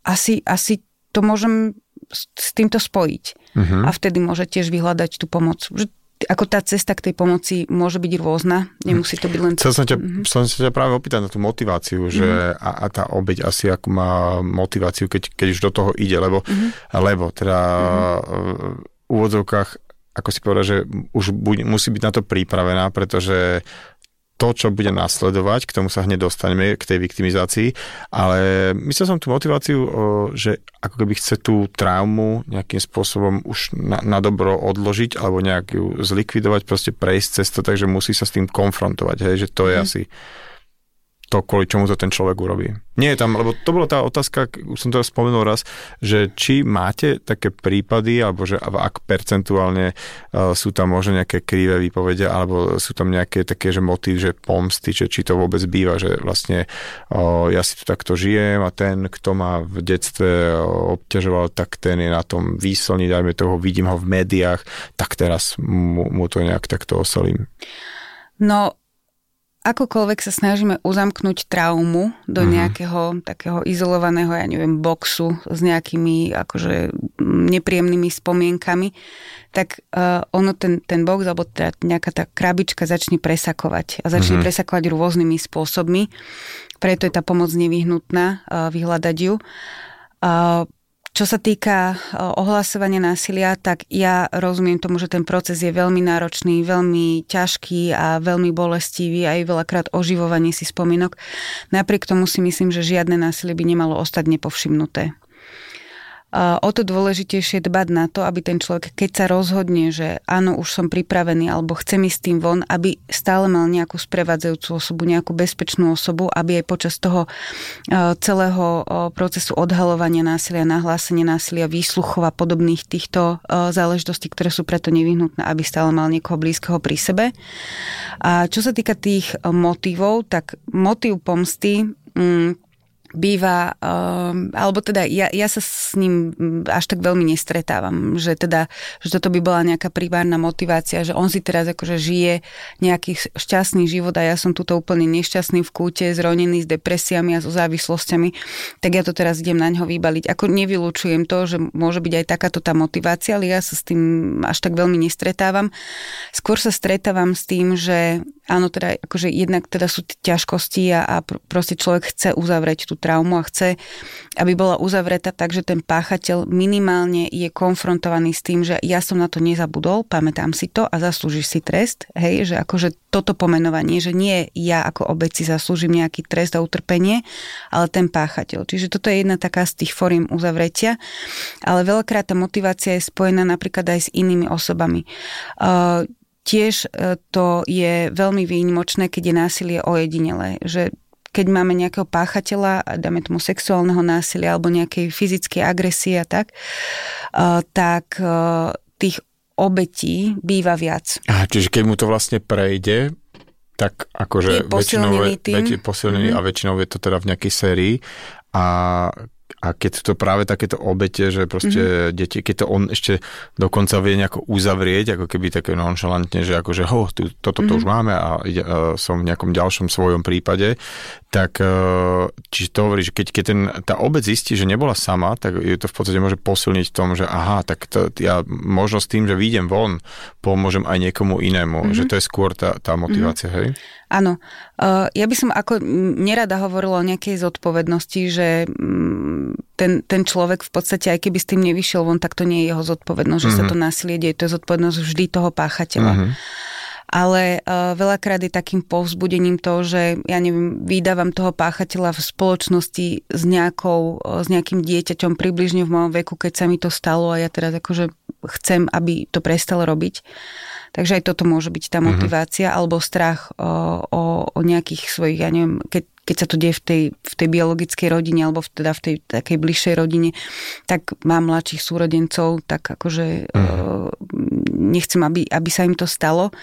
asi, asi to môžem s, týmto spojiť. Uh-huh. A vtedy môže tiež vyhľadať tú pomoc. Že ako tá cesta k tej pomoci môže byť rôzna, nemusí to byť len... Chcel som, ťa, mm-hmm. som sa ťa práve opýtať na tú motiváciu, že mm-hmm. a, a tá obeď asi ako má motiváciu, keď, keď už do toho ide, lebo, mm-hmm. lebo teda mm-hmm. v úvodzovkách ako si povedal, že už buď, musí byť na to pripravená, pretože to, čo bude nasledovať, k tomu sa hneď dostaneme, k tej viktimizácii, ale myslel som tú motiváciu, že ako keby chce tú traumu nejakým spôsobom už na, na dobro odložiť alebo nejak ju zlikvidovať, proste prejsť cez to, takže musí sa s tým konfrontovať, hej, že to je mm. asi to, kvôli čomu to ten človek urobí. Nie je tam, lebo to bola tá otázka, už som to spomenul raz, že či máte také prípady, alebo že ak percentuálne uh, sú tam možno nejaké krivé výpovede, alebo sú tam nejaké také, že motív, že pomsty, že či to vôbec býva, že vlastne ja si tu takto žijem a ten, kto ma v detstve obťažoval, tak ten je na tom výslný, dajme toho, vidím ho v médiách, tak teraz mu, mu to nejak takto osolím. No, akokoľvek sa snažíme uzamknúť traumu do mm-hmm. nejakého takého izolovaného, ja neviem, boxu s nejakými akože nepríjemnými spomienkami, tak uh, ono ten, ten box alebo teda nejaká tá krabička začne presakovať a začne mm-hmm. presakovať rôznymi spôsobmi. Preto je tá pomoc nevyhnutná uh, vyhľadať ju. Uh, čo sa týka ohlasovania násilia, tak ja rozumiem tomu, že ten proces je veľmi náročný, veľmi ťažký a veľmi bolestivý aj veľakrát oživovanie si spomienok. Napriek tomu si myslím, že žiadne násilie by nemalo ostať nepovšimnuté o to dôležitejšie dbať na to, aby ten človek, keď sa rozhodne, že áno, už som pripravený alebo chcem ísť tým von, aby stále mal nejakú sprevádzajúcu osobu, nejakú bezpečnú osobu, aby aj počas toho celého procesu odhalovania násilia, nahlásenia násilia, výsluchov a podobných týchto záležitostí, ktoré sú preto nevyhnutné, aby stále mal niekoho blízkeho pri sebe. A čo sa týka tých motivov, tak motiv pomsty, mm, býva, um, alebo teda ja, ja sa s ním až tak veľmi nestretávam, že teda, že toto by bola nejaká primárna motivácia, že on si teraz akože žije nejaký šťastný život a ja som tuto úplne nešťastný v kúte, zronený s depresiami a so závislosťami, tak ja to teraz idem na ňo vybaliť. Ako nevylučujem to, že môže byť aj takáto tá motivácia, ale ja sa s tým až tak veľmi nestretávam. Skôr sa stretávam s tým, že áno, teda akože jednak teda sú ťažkosti a, a proste človek chce uzavrieť tú traumu a chce, aby bola uzavretá tak, že ten páchateľ minimálne je konfrontovaný s tým, že ja som na to nezabudol, pamätám si to a zaslúžiš si trest, hej, že akože toto pomenovanie, že nie ja ako obec si zaslúžim nejaký trest a utrpenie, ale ten páchateľ. Čiže toto je jedna taká z tých foriem uzavretia, ale veľakrát tá motivácia je spojená napríklad aj s inými osobami. Uh, tiež e, to je veľmi výnimočné, keď je násilie ojedinelé, že keď máme nejakého páchateľa, dáme tomu sexuálneho násilia alebo nejakej fyzickej agresie a tak, tak uh, tých obetí býva viac. Aha, čiže keď mu to vlastne prejde, tak akože väčšinou, väč, posilnený mm-hmm. a väčšinou je to teda v nejakej sérii a a keď to práve takéto obete, že proste mm-hmm. deti, keď to on ešte dokonca vie nejako uzavrieť, ako keby také nonšalantne, že akože ho, tu, toto mm-hmm. to už máme a ide, uh, som v nejakom ďalšom svojom prípade, tak uh, či to hovorí, že keď, keď ten, tá obec zistí, že nebola sama, tak ju to v podstate môže posilniť v tom, že aha, tak to, ja možno s tým, že vyjdem von, pomôžem aj niekomu inému, mm-hmm. že to je skôr tá, tá motivácia, mm-hmm. hej? Áno. Ja by som ako nerada hovorila o nejakej zodpovednosti, že um, ten, ten človek v podstate, aj keby s tým nevyšiel von, tak to nie je jeho zodpovednosť, mm-hmm. že sa mhm. to násilie deje, to je zodpovednosť vždy toho páchateľa. Mm-hmm. Ale uh, veľakrát je takým povzbudením to, že ja neviem, vydávam toho páchateľa v spoločnosti s, nejakou, uh, s nejakým dieťaťom približne v mojom veku, keď sa mi to stalo a ja teraz akože chcem, aby to prestal robiť. Takže aj toto môže byť tá mhm. motivácia, mm-hmm. alebo strach o, o, o nejakých svojich, ja neviem, keď keď sa to deje v tej, v tej biologickej rodine alebo v, teda v tej takej bližšej rodine, tak mám mladších súrodencov, tak akože uh-huh. nechcem, aby, aby sa im to stalo.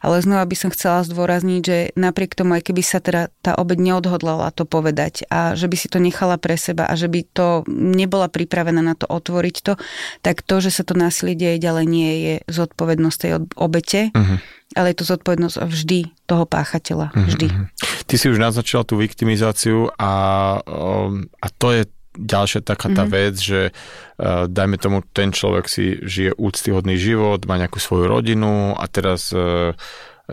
Ale znova by som chcela zdôrazniť, že napriek tomu, aj keby sa teda tá obed neodhodlala to povedať a že by si to nechala pre seba a že by to nebola pripravená na to otvoriť to, tak to, že sa to násilie deje ďalej nie je zodpovednosť tej obete. Uh-huh ale je to zodpovednosť vždy toho páchateľa. Mhm, vždy. Mm-hmm. Ty si už naznačila tú viktimizáciu a, um, a to je ďalšia taká tá mm-hmm. vec, že uh, dajme tomu, ten človek si žije úctyhodný život, má nejakú svoju rodinu a teraz uh,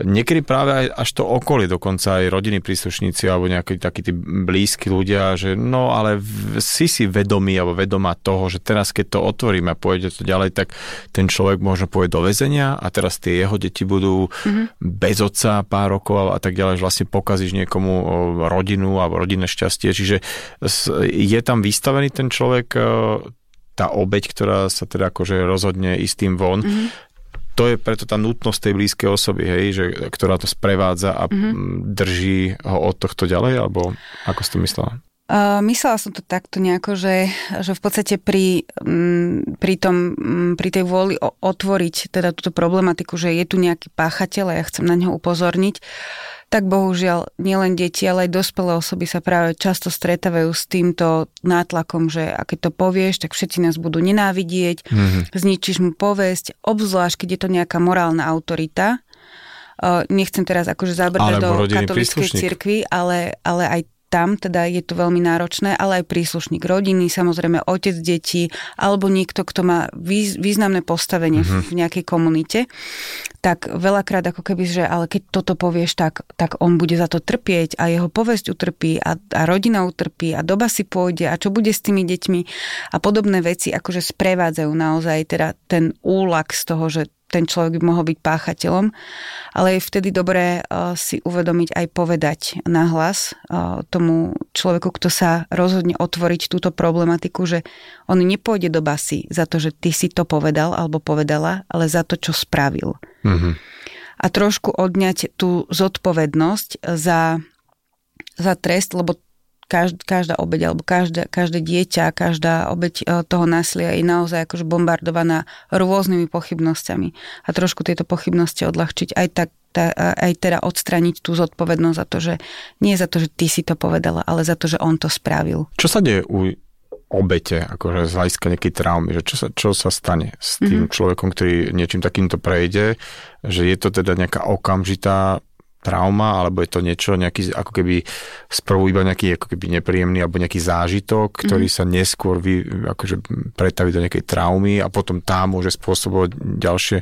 Niekedy práve aj až to okolie, dokonca aj rodiny príslušníci alebo nejakí takí tí blízki ľudia, že no ale si si vedomý alebo vedomá toho, že teraz keď to otvoríme a pôjde to ďalej, tak ten človek možno pôjde do väzenia a teraz tie jeho deti budú mm-hmm. bez otca pár rokov a tak ďalej, že vlastne pokazíš niekomu rodinu alebo rodinné šťastie. Čiže je tam vystavený ten človek tá obeď, ktorá sa teda akože rozhodne istým von, mm-hmm to je preto tá nutnosť tej blízkej osoby, hej, že, ktorá to sprevádza a mm-hmm. drží ho od tohto ďalej, alebo ako si to myslela? Uh, myslela som to takto nejako, že, že v podstate pri, m, pri, tom, m, pri tej vôli otvoriť teda túto problematiku, že je tu nejaký páchateľ a ja chcem na neho upozorniť, tak bohužiaľ nielen deti, ale aj dospelé osoby sa práve často stretávajú s týmto nátlakom, že a keď to povieš, tak všetci nás budú nenávidieť, mm-hmm. zničíš mu povesť, obzvlášť, keď je to nejaká morálna autorita. Nechcem teraz akože zabrať do katolíckej cirkvi, ale, ale aj tam teda je to veľmi náročné, ale aj príslušník rodiny, samozrejme otec detí, alebo niekto, kto má významné postavenie mm-hmm. v nejakej komunite, tak veľakrát ako keby, že ale keď toto povieš, tak, tak on bude za to trpieť a jeho povesť utrpí a, a rodina utrpí a doba si pôjde a čo bude s tými deťmi a podobné veci akože sprevádzajú naozaj teda ten úlak z toho, že ten človek by mohol byť páchateľom, ale je vtedy dobré uh, si uvedomiť aj povedať nahlas uh, tomu človeku, kto sa rozhodne otvoriť túto problematiku, že on nepôjde do basy za to, že ty si to povedal alebo povedala, ale za to, čo spravil. Mm-hmm. A trošku odňať tú zodpovednosť za, za trest, lebo každá, každá obeď alebo každé, každé dieťa, každá obeď e, toho násilia je naozaj akože bombardovaná rôznymi pochybnosťami. A trošku tieto pochybnosti odľahčiť aj tak tá, aj teda odstraniť tú zodpovednosť za to, že nie za to, že ty si to povedala, ale za to, že on to spravil. Čo sa deje u obete, akože z hľadiska nejakej traumy, že čo sa, čo sa stane s tým mm-hmm. človekom, ktorý niečím takýmto prejde, že je to teda nejaká okamžitá trauma, alebo je to niečo, nejaký, ako keby sprvu iba nejaký ako keby nepríjemný alebo nejaký zážitok, ktorý mm. sa neskôr vy, akože pretaví do nejakej traumy a potom tá môže spôsobovať ďalšie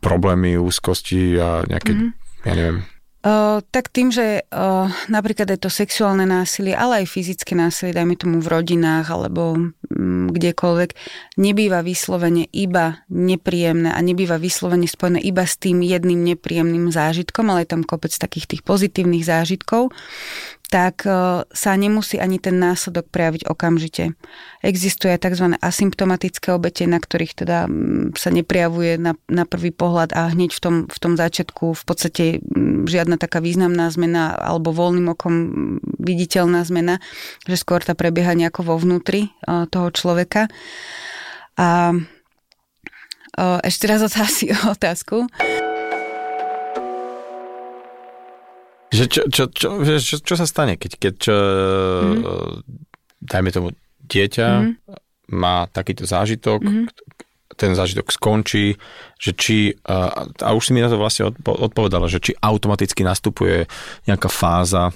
problémy, úzkosti a nejaké, mm. ja neviem, Uh, tak tým, že uh, napríklad je to sexuálne násilie, ale aj fyzické násilie, dajme tomu v rodinách alebo um, kdekoľvek, nebýva vyslovene iba nepríjemné a nebýva vyslovene spojené iba s tým jedným nepríjemným zážitkom, ale je tam kopec takých tých pozitívnych zážitkov tak e, sa nemusí ani ten následok prejaviť okamžite. Existuje tzv. asymptomatické obete, na ktorých teda sa neprejavuje na, na prvý pohľad a hneď v tom, v tom začiatku v podstate žiadna taká významná zmena alebo voľným okom viditeľná zmena, že skôr tá prebieha nejako vo vnútri e, toho človeka. A e, ešte raz otázku. (laughs) Že čo, čo, čo, čo, čo sa stane, keď, keď čo, mm. dajme tomu, dieťa mm. má takýto zážitok, mm. Ten zážitok skončí, že či, a, a už si mi na to vlastne odpovedala, že či automaticky nastupuje nejaká fáza,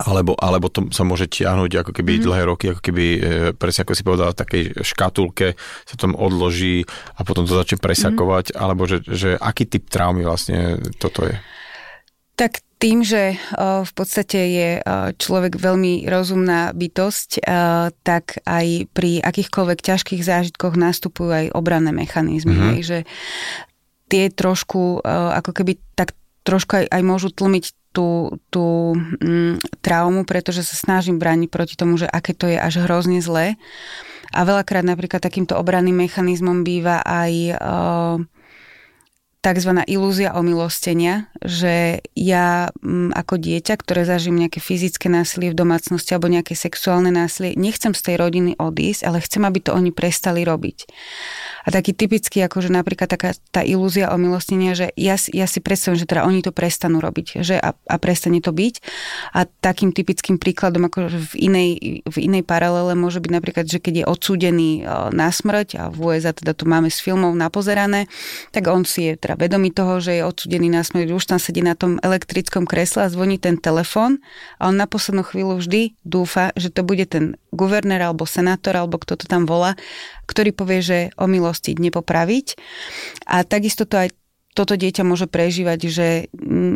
alebo, alebo to sa môže tiahnuť ako keby mm. dlhé roky, ako keby, e, presne ako si povedala, v takej škatulke sa tom odloží a potom to začne presakovať, mm. alebo že, že aký typ traumy vlastne toto je? Tak tým, že v podstate je človek veľmi rozumná bytosť, tak aj pri akýchkoľvek ťažkých zážitkoch nastupujú aj obranné mechanizmy. Mm-hmm. Že tie trošku, ako keby tak trošku aj, aj môžu tlmiť tú, tú mm, traumu, pretože sa snažím brániť proti tomu, že aké to je až hrozne zlé. A veľakrát napríklad takýmto obranným mechanizmom býva aj uh, tzv. ilúzia omilostenia, že ja mm, ako dieťa, ktoré zažijem nejaké fyzické násilie v domácnosti alebo nejaké sexuálne násilie, nechcem z tej rodiny odísť, ale chcem, aby to oni prestali robiť. A taký typický, akože napríklad taká tá ilúzia o milostenia, že ja, ja si predstavím, že teda oni to prestanú robiť že a, a prestane to byť. A takým typickým príkladom ako v inej, v inej paralele môže byť napríklad, že keď je odsúdený e, na smrť a v USA teda tu máme s filmov napozerané, tak on si je teda vedomý toho, že je odsúdený na smrť, už tam sedí na tom elektrickom kresle a zvoní ten telefón a on na poslednú chvíľu vždy dúfa, že to bude ten guvernér alebo senátor alebo kto to tam volá, ktorý povie, že omilostiť, nepopraviť. A takisto to aj toto dieťa môže prežívať, že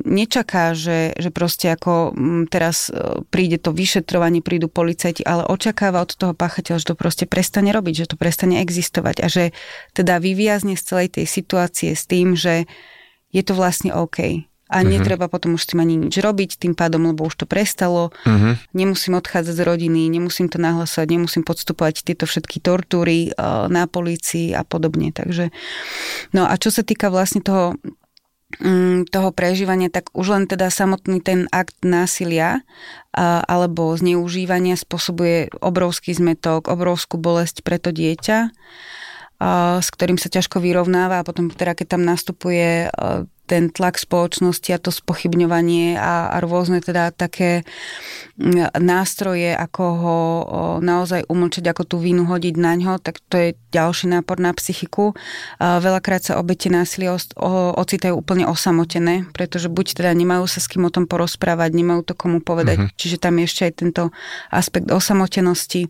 nečaká, že, že proste ako teraz e, príde to vyšetrovanie, prídu policajti, ale očakáva od toho páchateľa, že to proste prestane robiť, že to prestane existovať a že teda vyviazne z celej tej situácie s tým, že je to vlastne OK a uh-huh. netreba potom už s tým ani nič robiť, tým pádom, lebo už to prestalo. Uh-huh. Nemusím odchádzať z rodiny, nemusím to nahlasovať, nemusím podstupovať tieto všetky tortúry uh, na polícii a podobne. Takže, no a čo sa týka vlastne toho mm, toho prežívania, tak už len teda samotný ten akt násilia a, alebo zneužívania spôsobuje obrovský zmetok, obrovskú bolesť pre to dieťa, a, s ktorým sa ťažko vyrovnáva a potom teda keď tam nastupuje ten tlak spoločnosti a to spochybňovanie a, a rôzne teda také nástroje, ako ho naozaj umlčiť, ako tú vínu hodiť na ňo, tak to je ďalší nápor na psychiku. Veľakrát sa obete násilia ocitajú úplne osamotené, pretože buď teda nemajú sa s kým o tom porozprávať, nemajú to komu povedať, uh-huh. čiže tam je ešte aj tento aspekt osamotenosti.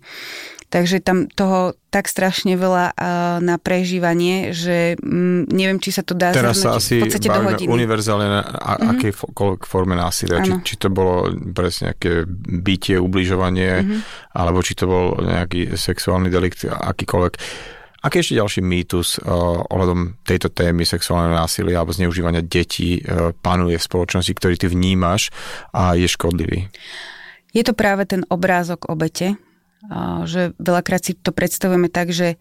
Takže tam toho tak strašne veľa uh, na prežívanie, že um, neviem, či sa to dá Teraz sa asi v podstate univerzálne na a, mm-hmm. akejkoľvek forme násilia. Či, či to bolo presne nejaké bytie, ubližovanie, mm-hmm. alebo či to bol nejaký sexuálny delikt, akýkoľvek. Aký ešte ďalší mýtus uh, ohľadom tejto témy sexuálneho násilia alebo zneužívania detí uh, panuje v spoločnosti, ktorý ty vnímaš a je škodlivý? Je to práve ten obrázok obete, že veľakrát si to predstavujeme tak, že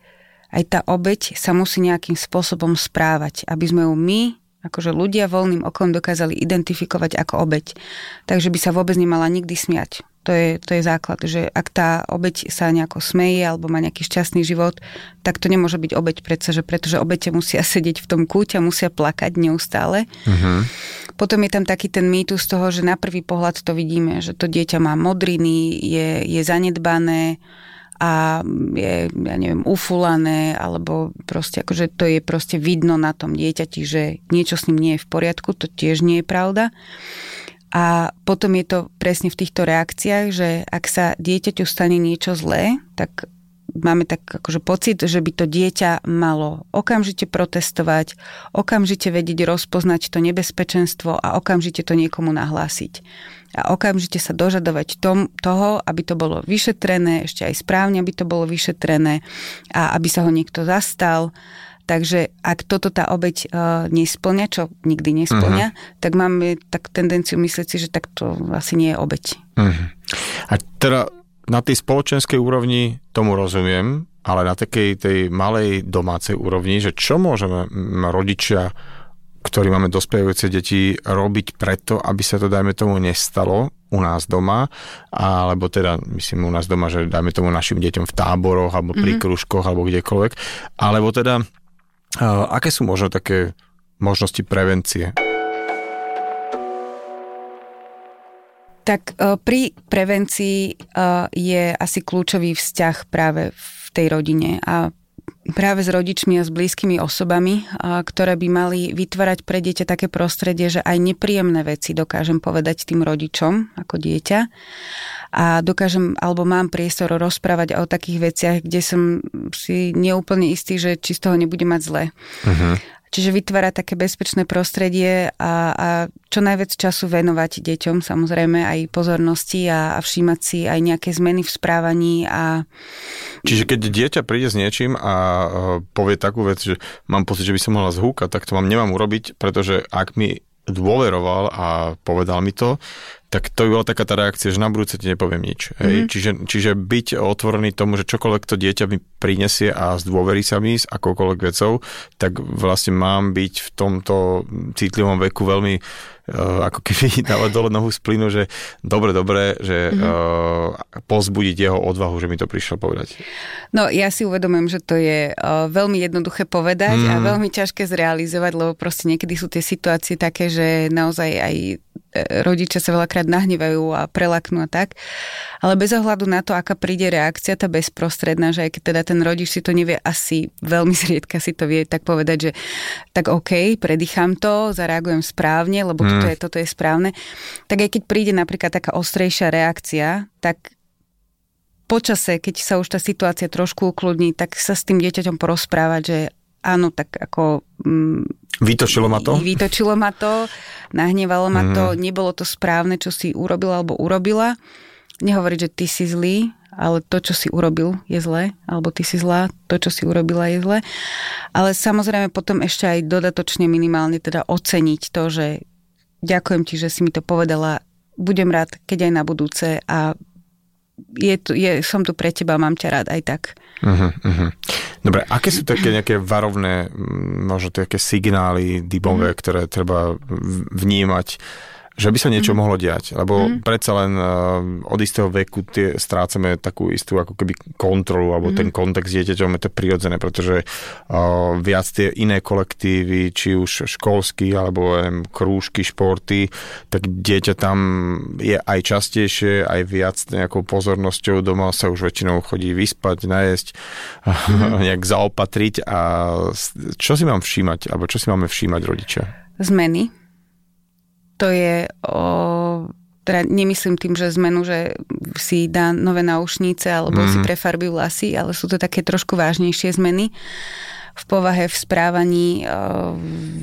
aj tá obeď sa musí nejakým spôsobom správať, aby sme ju my, akože ľudia voľným okom dokázali identifikovať ako obeď. Takže by sa vôbec nemala nikdy smiať To je, to je základ, že ak tá obeď sa nejako smeje alebo má nejaký šťastný život, tak to nemôže byť obeď predsa, že pretože obete musia (laughs) sedieť v tom kúte a musia plakať neustále. Uh-huh. Potom je tam taký ten mýtus toho, že na prvý pohľad to vidíme, že to dieťa má modriny, je, je zanedbané, a je, ja neviem, ufulané, alebo proste akože to je proste vidno na tom dieťati, že niečo s ním nie je v poriadku, to tiež nie je pravda. A potom je to presne v týchto reakciách, že ak sa dieťaťu stane niečo zlé, tak máme tak akože pocit, že by to dieťa malo okamžite protestovať, okamžite vedieť rozpoznať to nebezpečenstvo a okamžite to niekomu nahlásiť. A okamžite sa dožadovať tom, toho, aby to bolo vyšetrené, ešte aj správne, aby to bolo vyšetrené a aby sa ho niekto zastal. Takže ak toto tá obeď uh, nesplňa, čo nikdy nesplňa, uh-huh. tak máme tak tendenciu myslieť si, že tak to asi nie je obeď. Uh-huh. A teda na tej spoločenskej úrovni tomu rozumiem, ale na takej tej malej domácej úrovni, že čo môžeme rodičia, ktorí máme dospievajúce deti, robiť preto, aby sa to, dajme tomu, nestalo u nás doma, alebo teda, myslím, u nás doma, že dajme tomu našim deťom v táboroch, alebo pri mm-hmm. kružkoch, alebo kdekoľvek, alebo teda, aké sú možno také možnosti prevencie? Tak e, pri prevencii e, je asi kľúčový vzťah práve v tej rodine a práve s rodičmi a s blízkymi osobami, ktoré by mali vytvárať pre dieťa také prostredie, že aj nepríjemné veci dokážem povedať tým rodičom ako dieťa a dokážem alebo mám priestor rozprávať o takých veciach, kde som si neúplne istý, že či z toho nebude mať zle. Uh-huh. Čiže vytvárať také bezpečné prostredie a, a čo najviac času venovať deťom, samozrejme aj pozornosti a, a všímať si aj nejaké zmeny v správaní. A... Čiže keď dieťa príde s niečím a uh, povie takú vec, že mám pocit, že by som mohla zhúkať, tak to vám nemám urobiť, pretože ak mi dôveroval a povedal mi to, tak to by bola taká tá reakcia, že na budúce ti nepoviem nič. Hej? Mm-hmm. Čiže, čiže byť otvorený tomu, že čokoľvek to dieťa mi prinesie a zdôverí sa mi s akoukoľvek vecou, tak vlastne mám byť v tomto citlivom veku veľmi ako keby (laughs) dávať dole nohu z plynu, že dobre, dobre, že mm-hmm. uh, pozbudiť jeho odvahu, že mi to prišiel povedať. No ja si uvedomujem, že to je uh, veľmi jednoduché povedať mm. a mhm. veľmi ťažké zrealizovať, lebo proste niekedy sú tie situácie také, že naozaj aj rodičia sa veľakrát nahnevajú a prelaknú a tak. Ale bez ohľadu na to, aká príde reakcia, tá bezprostredná, že aj keď teda ten rodič si to nevie, asi veľmi zriedka si to vie tak povedať, že tak OK, predýcham to, zareagujem správne, lebo mm. Toto, je, toto je správne. Tak aj keď príde napríklad taká ostrejšia reakcia, tak počase, keď sa už tá situácia trošku ukludní, tak sa s tým dieťaťom porozprávať, že áno, tak ako... Mm, vytočilo ma to? (laughs) Vytočilo ma to, nahnevalo ma to, mhm. nebolo to správne, čo si urobila alebo urobila. Nehovoriť, že ty si zlý, ale to, čo si urobil, je zlé, alebo ty si zlá, to, čo si urobila, je zlé. Ale samozrejme potom ešte aj dodatočne minimálne teda oceniť to, že ďakujem ti, že si mi to povedala, budem rád, keď aj na budúce a je tu, je, som tu pre teba, mám ťa rád aj tak. Uh-huh, uh-huh. Dobre, aké sú také nejaké varovné, možno také signály dybové, uh-huh. ktoré treba vnímať že by sa niečo mm. mohlo diať, lebo mm. predsa len uh, od istého veku tie, strácame takú istú ako keby kontrolu, alebo mm. ten kontext dieťaťom je to prirodzené, pretože uh, viac tie iné kolektívy, či už školský, alebo um, krúžky, športy, tak dieťa tam je aj častejšie, aj viac nejakou pozornosťou doma sa už väčšinou chodí vyspať, najesť, mm. (laughs) nejak zaopatriť a čo si mám všímať, alebo čo si máme všímať rodičia? Zmeny to je o teda nemyslím tým, že zmenu, že si dá nové náušnice alebo mm. si mhm. prefarbí vlasy, ale sú to také trošku vážnejšie zmeny v povahe, v správaní,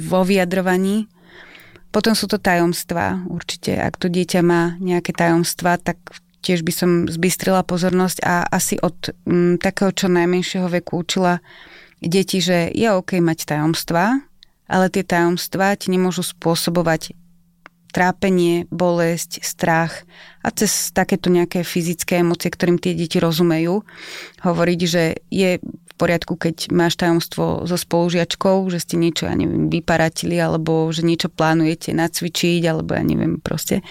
vo vyjadrovaní. Potom sú to tajomstvá určite. Ak to dieťa má nejaké tajomstvá, tak tiež by som zbystrila pozornosť a asi od m, takého čo najmenšieho veku učila deti, že je OK mať tajomstvá, ale tie tajomstvá ti nemôžu spôsobovať trápenie, bolesť, strach a cez takéto nejaké fyzické emócie, ktorým tie deti rozumejú, hovoriť, že je v poriadku, keď máš tajomstvo so spolužiačkou, že ste niečo, ja neviem, vyparatili, alebo že niečo plánujete nacvičiť, alebo ja neviem, proste.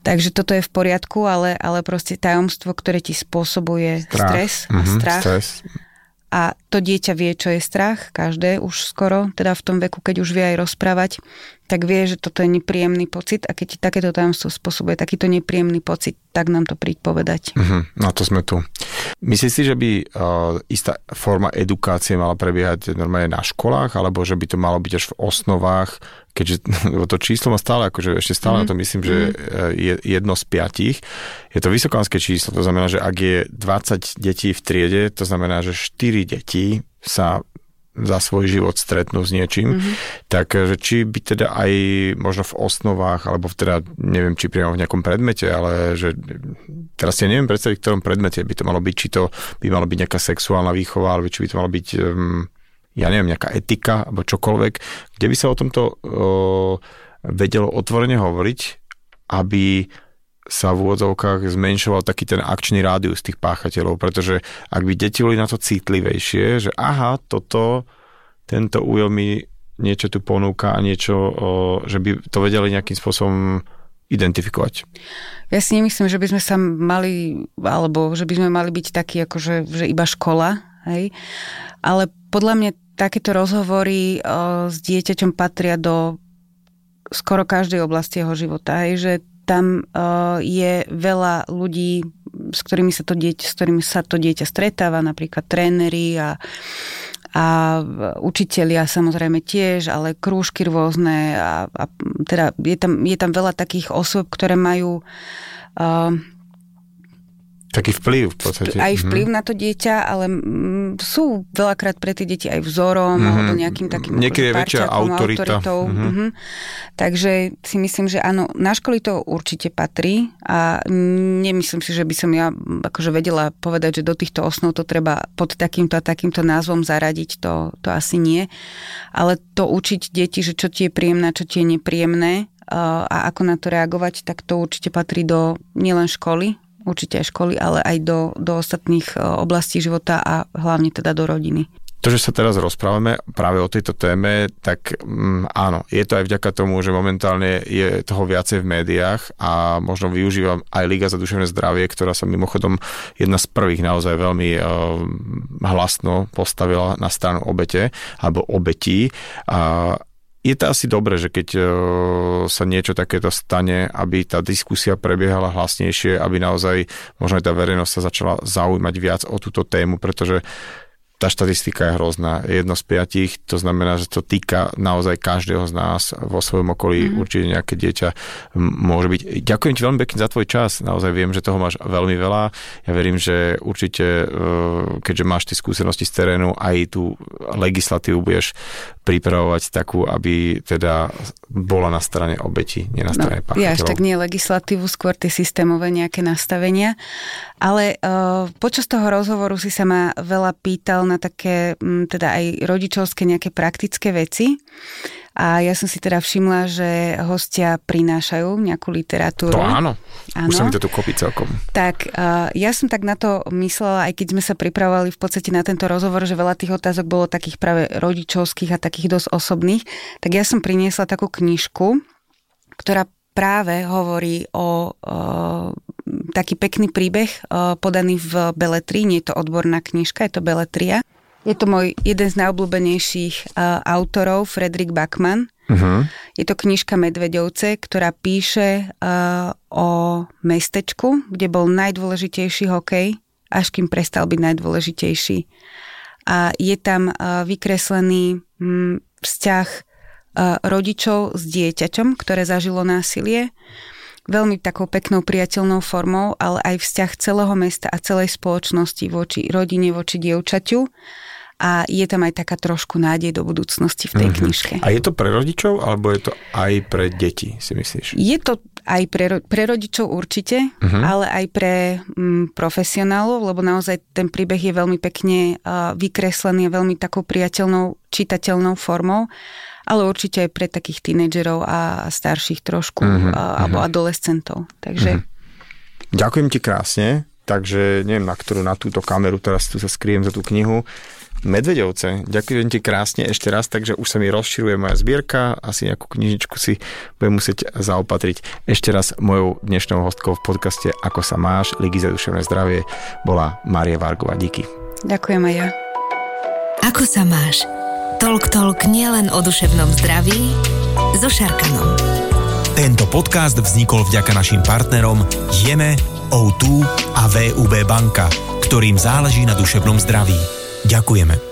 Takže toto je v poriadku, ale, ale proste tajomstvo, ktoré ti spôsobuje strach. stres a mm-hmm, strach. Stres. A to dieťa vie, čo je strach, každé už skoro, teda v tom veku, keď už vie aj rozprávať, tak vie, že toto je nepríjemný pocit a keď ti takéto tajomstvo spôsobuje takýto nepríjemný pocit, tak nám to príď povedať. Uh-huh, na to sme tu. Myslíš si, že by uh, istá forma edukácie mala prebiehať normálne na školách, alebo že by to malo byť až v osnovách, keďže (laughs) to číslo má stále, akože ešte stále mm. na to myslím, že mhm. je jedno z piatich. Je to vysokánske číslo, to znamená, že ak je 20 detí v triede, to znamená, že 4 deti sa za svoj život stretnú s niečím, mm-hmm. tak že či by teda aj možno v osnovách, alebo v teda, neviem, či priamo v nejakom predmete, ale že teraz si ja neviem predstaviť, v ktorom predmete by to malo byť, či to by malo byť nejaká sexuálna výchova, alebo či by to malo byť, um, ja neviem, nejaká etika, alebo čokoľvek, kde by sa o tomto uh, vedelo otvorene hovoriť, aby sa v úvodzovkách zmenšoval taký ten akčný rádius tých páchateľov, pretože ak by deti boli na to citlivejšie, že aha, toto, tento újel mi niečo tu ponúka a niečo, že by to vedeli nejakým spôsobom identifikovať. Ja si nemyslím, že by sme sa mali, alebo že by sme mali byť takí, akože, že iba škola, hej? ale podľa mňa takéto rozhovory o, s dieťaťom patria do skoro každej oblasti jeho života, hej? že tam uh, je veľa ľudí, s ktorými sa to dieťa, s ktorými sa to dieťa stretáva, napríklad tréneri a, a učitelia samozrejme tiež, ale krúžky rôzne a, a teda je tam, je tam veľa takých osôb, ktoré majú uh, taký vplyv v podstate. Aj mhm. vplyv mm-hmm. na to dieťa, ale m, sú veľakrát pre tie deti aj vzorom mm-hmm. alebo nejakým takým Niekedy je väčšia autorita. autoritou. Mm-hmm. Mm-hmm. Takže si myslím, že áno, na školy to určite patrí a nemyslím si, že by som ja akože vedela povedať, že do týchto osnov to treba pod takýmto a takýmto názvom zaradiť, to, to asi nie. Ale to učiť deti, že čo ti je príjemné, čo ti je nepríjemné a ako na to reagovať, tak to určite patrí do nielen školy, určite aj školy, ale aj do, do ostatných e, oblastí života a hlavne teda do rodiny. To, že sa teraz rozprávame práve o tejto téme, tak mm, áno, je to aj vďaka tomu, že momentálne je toho viacej v médiách a možno využívam aj Liga za duševné zdravie, ktorá sa mimochodom jedna z prvých naozaj veľmi uh, hlasno postavila na stranu obete alebo obetí. A je to asi dobré, že keď uh, sa niečo takéto stane, aby tá diskusia prebiehala hlasnejšie, aby naozaj možno aj tá verejnosť sa začala zaujímať viac o túto tému, pretože tá štatistika je hrozná. Jedno z piatich, to znamená, že to týka naozaj každého z nás vo svojom okolí. Mm. Určite nejaké dieťa môže byť. Ďakujem ti veľmi pekne za tvoj čas. Naozaj viem, že toho máš veľmi veľa. Ja verím, že určite, e, keďže máš tie skúsenosti z terénu, aj tú legislatívu budeš pripravovať takú, aby teda bola na strane obeti, nie na strane no, Ja až tak nie legislatívu, skôr tie systémové nejaké nastavenia. Ale uh, počas toho rozhovoru si sa ma veľa pýtal na také, teda aj rodičovské nejaké praktické veci. A ja som si teda všimla, že hostia prinášajú nejakú literatúru. To áno. áno. Už sa mi to tu kopí celkom. Tak uh, ja som tak na to myslela, aj keď sme sa pripravovali v podstate na tento rozhovor, že veľa tých otázok bolo takých práve rodičovských a takých dosť osobných, tak ja som priniesla takú knižku, ktorá práve hovorí o, o taký pekný príbeh o, podaný v Beletrii, nie je to odborná knižka, je to Beletria. Je to môj jeden z najobľúbenejších uh, autorov, Fredrik Bachmann. Uh-huh. Je to knižka Medvedovce, ktorá píše uh, o mestečku, kde bol najdôležitejší hokej, až kým prestal byť najdôležitejší. A je tam uh, vykreslený hm, vzťah rodičov s dieťaťom, ktoré zažilo násilie veľmi takou peknou priateľnou formou, ale aj vzťah celého mesta a celej spoločnosti voči rodine, voči dievčaťu a je tam aj taká trošku nádej do budúcnosti v tej mm-hmm. knižke. A je to pre rodičov, alebo je to aj pre deti, si myslíš? Je to aj pre, pre rodičov určite, mm-hmm. ale aj pre mm, profesionálov, lebo naozaj ten príbeh je veľmi pekne uh, vykreslený veľmi takou priateľnou, čitateľnou formou, ale určite aj pre takých tínedžerov a starších trošku, mm-hmm. uh, alebo mm-hmm. adolescentov. Takže... Mm-hmm. Ďakujem ti krásne, takže neviem, na ktorú, na túto kameru, teraz tu sa skriem za tú knihu, Medvedovce. Ďakujem ti krásne ešte raz, takže už sa mi rozširuje moja zbierka, asi nejakú knižičku si budem musieť zaopatriť. Ešte raz mojou dnešnou hostkou v podcaste Ako sa máš, Ligy za duševné zdravie bola Maria Vargová. Díky. Ďakujem aj ja. Ako sa máš? Tolk Tolk nielen o duševnom zdraví so Šarkanom. Tento podcast vznikol vďaka našim partnerom Jeme, O2 a VUB banka, ktorým záleží na duševnom zdraví. Ďakujeme.